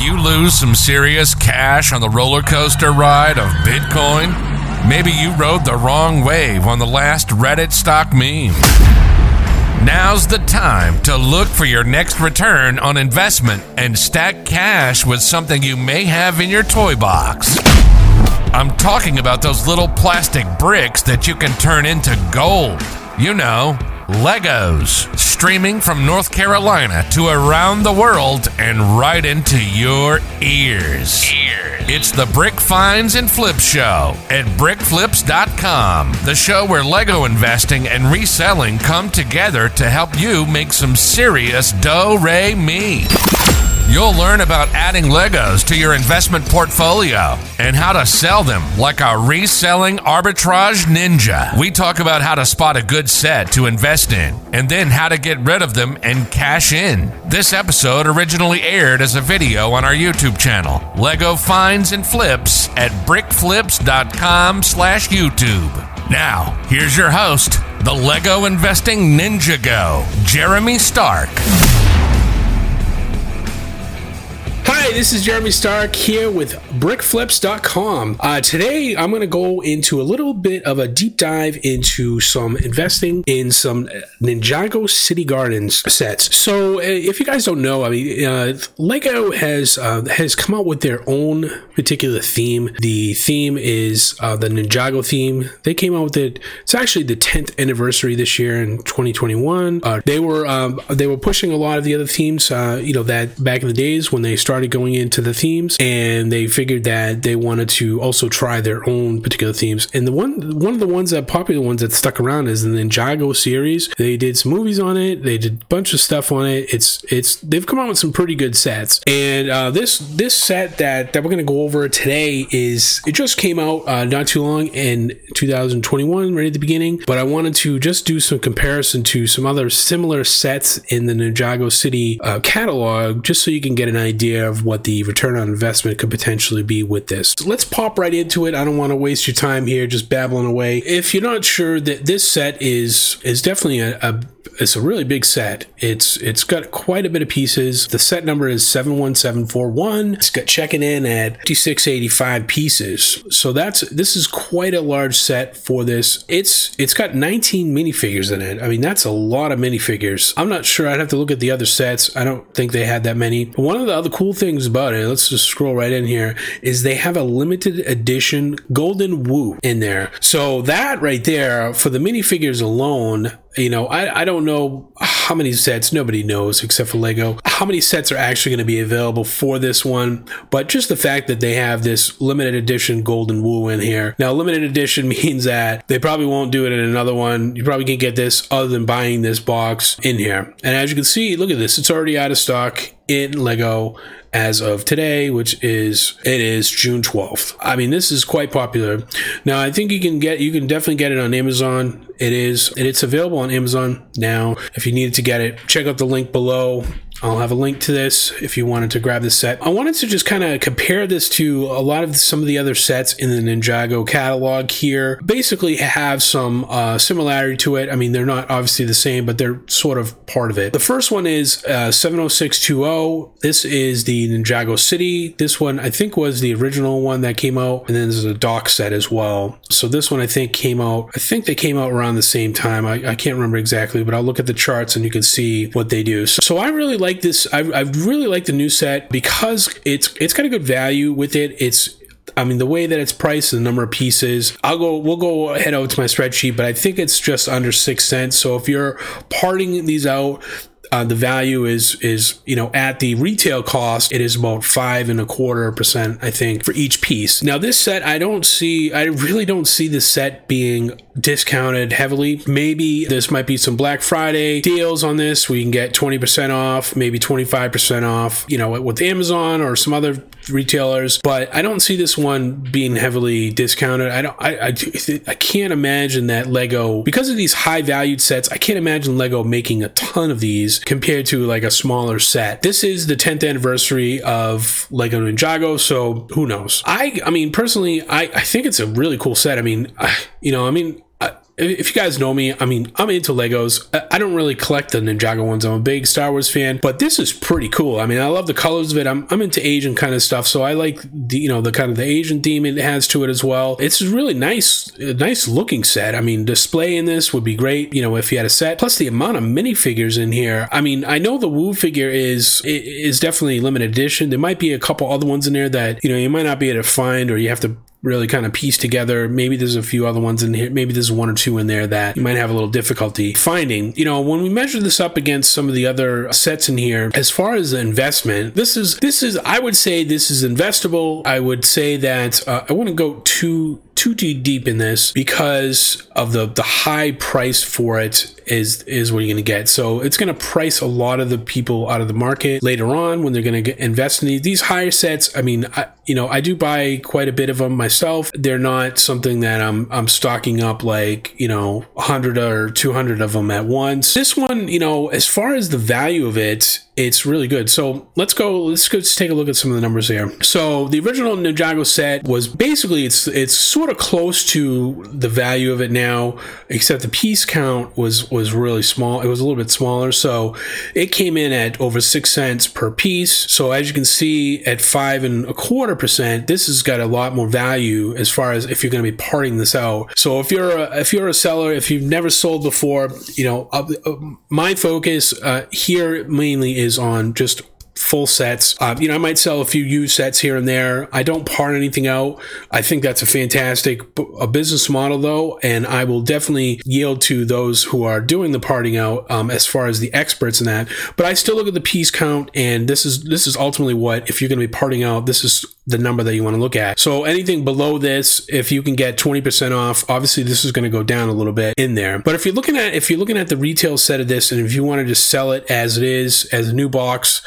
you lose some serious cash on the roller coaster ride of Bitcoin? Maybe you rode the wrong wave on the last Reddit stock meme. Now's the time to look for your next return on investment and stack cash with something you may have in your toy box. I'm talking about those little plastic bricks that you can turn into gold. You know, Legos, streaming from North Carolina to around the world and right into your ears. It's the Brick Finds and Flip Show at brickflips.com, the show where Lego investing and reselling come together to help you make some serious dough re me. You'll learn about adding Legos to your investment portfolio and how to sell them like a reselling arbitrage ninja. We talk about how to spot a good set to invest in and then how to get rid of them and cash in. This episode originally aired as a video on our YouTube channel, Lego Finds and Flips at brickflips.com slash YouTube. Now, here's your host, the Lego Investing Ninja Go, Jeremy Stark. Hi, this is Jeremy Stark here with BrickFlips.com. Uh, today, I'm going to go into a little bit of a deep dive into some investing in some Ninjago City Gardens sets. So, uh, if you guys don't know, I mean, uh, Lego has uh, has come out with their own particular theme. The theme is uh, the Ninjago theme. They came out with it. It's actually the 10th anniversary this year in 2021. Uh, they were um, they were pushing a lot of the other themes. you know that back in the days when they started started going into the themes and they figured that they wanted to also try their own particular themes. And the one one of the ones that popular ones that stuck around is the Ninjago series. They did some movies on it. They did a bunch of stuff on it. It's it's they've come out with some pretty good sets. And uh, this this set that that we're gonna go over today is it just came out uh, not too long in 2021, right at the beginning. But I wanted to just do some comparison to some other similar sets in the Ninjago City uh, catalog, just so you can get an idea of what the return on investment could potentially be with this. So let's pop right into it. I don't want to waste your time here just babbling away. If you're not sure that this set is is definitely a, a it's a really big set. It's it's got quite a bit of pieces. The set number is 71741. It's got checking in at 5685 pieces. So that's this is quite a large set for this. It's it's got 19 minifigures in it. I mean, that's a lot of minifigures. I'm not sure. I'd have to look at the other sets. I don't think they had that many. But one of the other cool things about it, let's just scroll right in here, is they have a limited edition Golden Wu in there. So that right there for the minifigures alone you know, I, I don't know how many sets, nobody knows except for Lego, how many sets are actually going to be available for this one. But just the fact that they have this limited edition Golden Wu in here. Now, limited edition means that they probably won't do it in another one. You probably can't get this other than buying this box in here. And as you can see, look at this, it's already out of stock in Lego as of today, which is it is June 12th. I mean, this is quite popular. Now, I think you can get you can definitely get it on Amazon. It is and it's available on Amazon now. If you needed to get it, check out the link below. I'll have a link to this if you wanted to grab this set. I wanted to just kind of compare this to a lot of some of the other sets in the Ninjago catalog here. Basically, have some uh, similarity to it. I mean, they're not obviously the same, but they're sort of part of it. The first one is uh, 70620. This is the Ninjago City. This one, I think, was the original one that came out, and then there's a dock set as well. So this one, I think, came out. I think they came out around the same time. I, I can't remember exactly, but I'll look at the charts and you can see what they do. So, so I really like like this. I, I really like the new set because it's it's got a good value with it. It's I mean, the way that it's priced, the number of pieces, I'll go, we'll go head out to my spreadsheet, but I think it's just under six cents. So if you're parting these out, uh, the value is is you know at the retail cost it is about five and a quarter percent I think for each piece. Now this set I don't see I really don't see the set being discounted heavily. Maybe this might be some Black Friday deals on this. We can get twenty percent off, maybe twenty five percent off. You know with Amazon or some other retailers, but I don't see this one being heavily discounted. I don't. I, I, I can't imagine that Lego because of these high valued sets. I can't imagine Lego making a ton of these compared to like a smaller set. This is the 10th anniversary of Lego Ninjago, so who knows? I I mean personally, I I think it's a really cool set. I mean, I, you know, I mean if you guys know me, I mean, I'm into Legos. I don't really collect the Ninjago ones. I'm a big Star Wars fan, but this is pretty cool. I mean, I love the colors of it. I'm, I'm into Asian kind of stuff, so I like the, you know, the kind of the Asian theme it has to it as well. It's really nice, nice looking set. I mean, display in this would be great, you know, if you had a set. Plus the amount of minifigures in here. I mean, I know the Wu figure is, is definitely limited edition. There might be a couple other ones in there that, you know, you might not be able to find or you have to really kind of piece together. Maybe there's a few other ones in here. Maybe there's one or two in there that you might have a little difficulty finding. You know, when we measure this up against some of the other sets in here, as far as the investment, this is this is I would say this is investable. I would say that uh, I wouldn't go too too deep in this because of the the high price for it is is what you're going to get. So it's going to price a lot of the people out of the market later on when they're going to invest in these these higher sets. I mean, I, you know, I do buy quite a bit of them myself. They're not something that I'm I'm stocking up like you know 100 or 200 of them at once. This one, you know, as far as the value of it, it's really good. So let's go. Let's go. Take a look at some of the numbers here. So the original Ninjago set was basically it's it's sort of close to the value of it now, except the piece count was was really small. It was a little bit smaller, so it came in at over six cents per piece. So as you can see, at five and a quarter percent, this has got a lot more value as far as if you're going to be parting this out. So if you're a, if you're a seller, if you've never sold before, you know, uh, uh, my focus uh, here mainly is on just full sets. Uh, you know, I might sell a few used sets here and there. I don't part anything out. I think that's a fantastic a business model, though, and I will definitely yield to those who are doing the parting out um, as far as the experts in that. But I still look at the piece count, and this is this is ultimately what if you're going to be parting out, this is the number that you want to look at. So anything below this, if you can get 20% off, obviously this is going to go down a little bit in there. But if you're looking at if you're looking at the retail set of this, and if you wanted to sell it as it is as a new box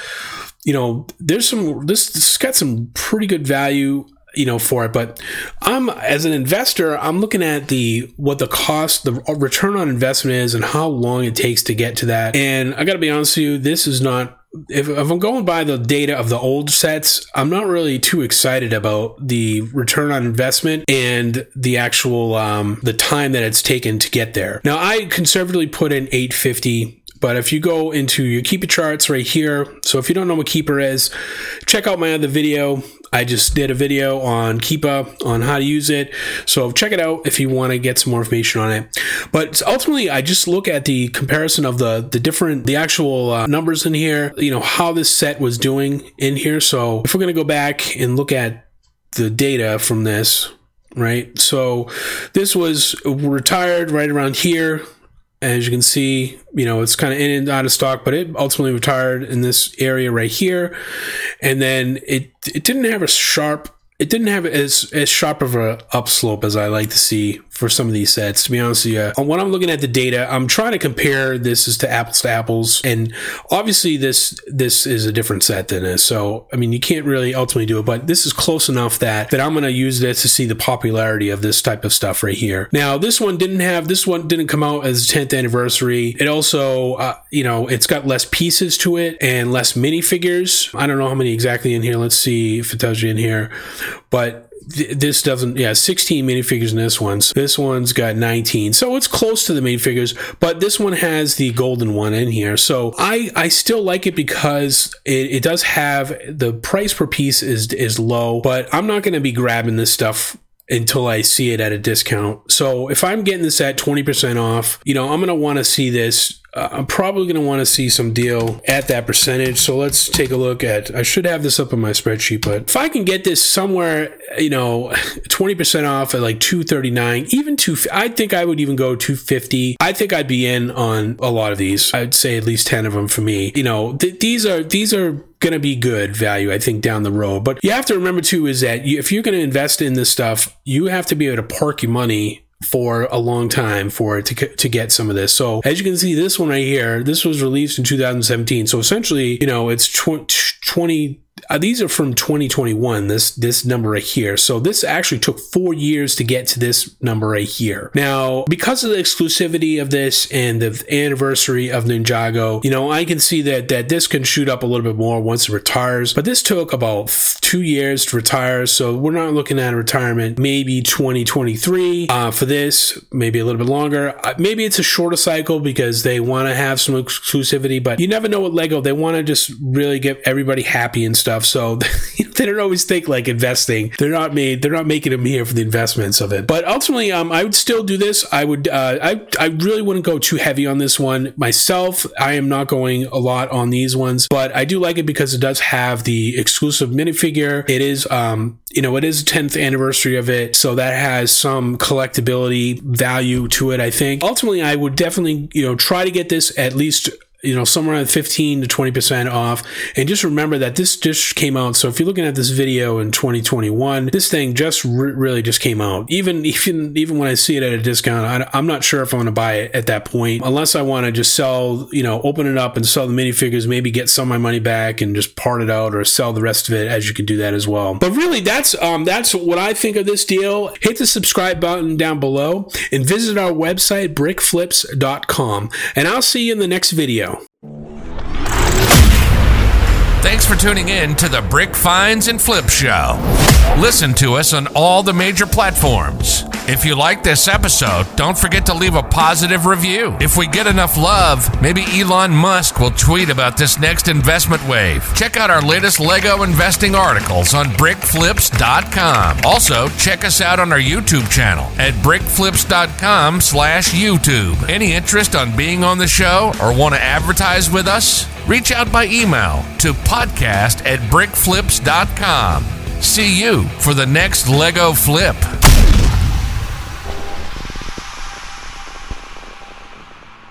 you know, there's some this, this has got some pretty good value you know for it but i'm as an investor i'm looking at the what the cost the return on investment is and how long it takes to get to that. And i gotta be honest with you this is not if, if i'm going by the data of the old sets i'm not really too excited about the return on investment and the actual um, the time that it's taken to get there. Now i conservatively put in 850 but if you go into your Keepa charts right here, so if you don't know what Keepa is, check out my other video. I just did a video on Keepa on how to use it. So check it out if you want to get some more information on it. But ultimately, I just look at the comparison of the the different the actual uh, numbers in here. You know how this set was doing in here. So if we're to go back and look at the data from this, right? So this was retired right around here. As you can see, you know, it's kind of in and out of stock, but it ultimately retired in this area right here. And then it it didn't have a sharp it didn't have as as sharp of a upslope as I like to see for some of these sets. To be honest with you, when I'm looking at the data, I'm trying to compare this as to apples to apples, and obviously this this is a different set than this. So I mean, you can't really ultimately do it, but this is close enough that that I'm going to use this to see the popularity of this type of stuff right here. Now, this one didn't have this one didn't come out as 10th anniversary. It also, uh, you know, it's got less pieces to it and less minifigures. I don't know how many exactly in here. Let's see if it tells you in here, but this doesn't yeah 16 minifigures in this one. So this one's got 19 so it's close to the minifigures but this one has the golden one in here. So i i still like it because it, it does have the price per piece is is low but i'm not going to be grabbing this stuff until I see it at a discount. So if I'm getting this at 20% off, you know, I'm going to want to see this uh, I'm probably going to want to see some deal at that percentage. So let's take a look at. I should have this up on my spreadsheet, but if I can get this somewhere, you know, 20% off at like 239, even two, I think I would even go 250. I think I'd be in on a lot of these. I'd say at least 10 of them for me. You know, th- these are these are going to be good value, I think, down the road. But you have to remember too is that you, if you're going to invest in this stuff, you have to be able to park your money for a long time for it to, to get some of this. So as you can see, this one right here, this was released in 2017. So essentially, you know, it's 20, uh, these are from 2021 this this number right here so this actually took four years to get to this number right here now because of the exclusivity of this and the anniversary of ninjago you know i can see that that this can shoot up a little bit more once it retires but this took about two years to retire. So we're not looking at a retirement, maybe 2023 uh, for this, maybe a little bit longer. Uh, maybe it's a shorter cycle because they want to have some exclusivity, but you never know what Lego, they want to just really get everybody happy and stuff. So they don't always think like investing. They're not made, they're not making them here for the investments of it. But ultimately, um, I would still do this. I would, uh, I, I really wouldn't go too heavy on this one myself. I am not going a lot on these ones, but I do like it because it does have the exclusive minifigure. It is, um, you know, it is 10th anniversary of it. So that has some collectability value to it, I think. Ultimately, I would definitely, you know, try to get this at least you know, somewhere around 15 to 20% off. And just remember that this just came out. So if you're looking at this video in 2021, this thing just re- really just came out. Even, even, even when I see it at a discount, I, am not sure if I'm going to buy it at that point, unless I want to just sell, you know, open it up and sell the minifigures, maybe get some of my money back and just part it out or sell the rest of it as you can do that as well. But really that's, um, that's what I think of this deal. Hit the subscribe button down below and visit our website, brickflips.com. And I'll see you in the next video. Thanks for tuning in to the Brick Finds and Flip Show. Listen to us on all the major platforms. If you like this episode, don't forget to leave a positive review. If we get enough love, maybe Elon Musk will tweet about this next investment wave. Check out our latest Lego investing articles on brickflips.com. Also, check us out on our YouTube channel at brickflips.com slash YouTube. Any interest on being on the show or want to advertise with us? Reach out by email to podcast at brickflips.com. See you for the next Lego flip.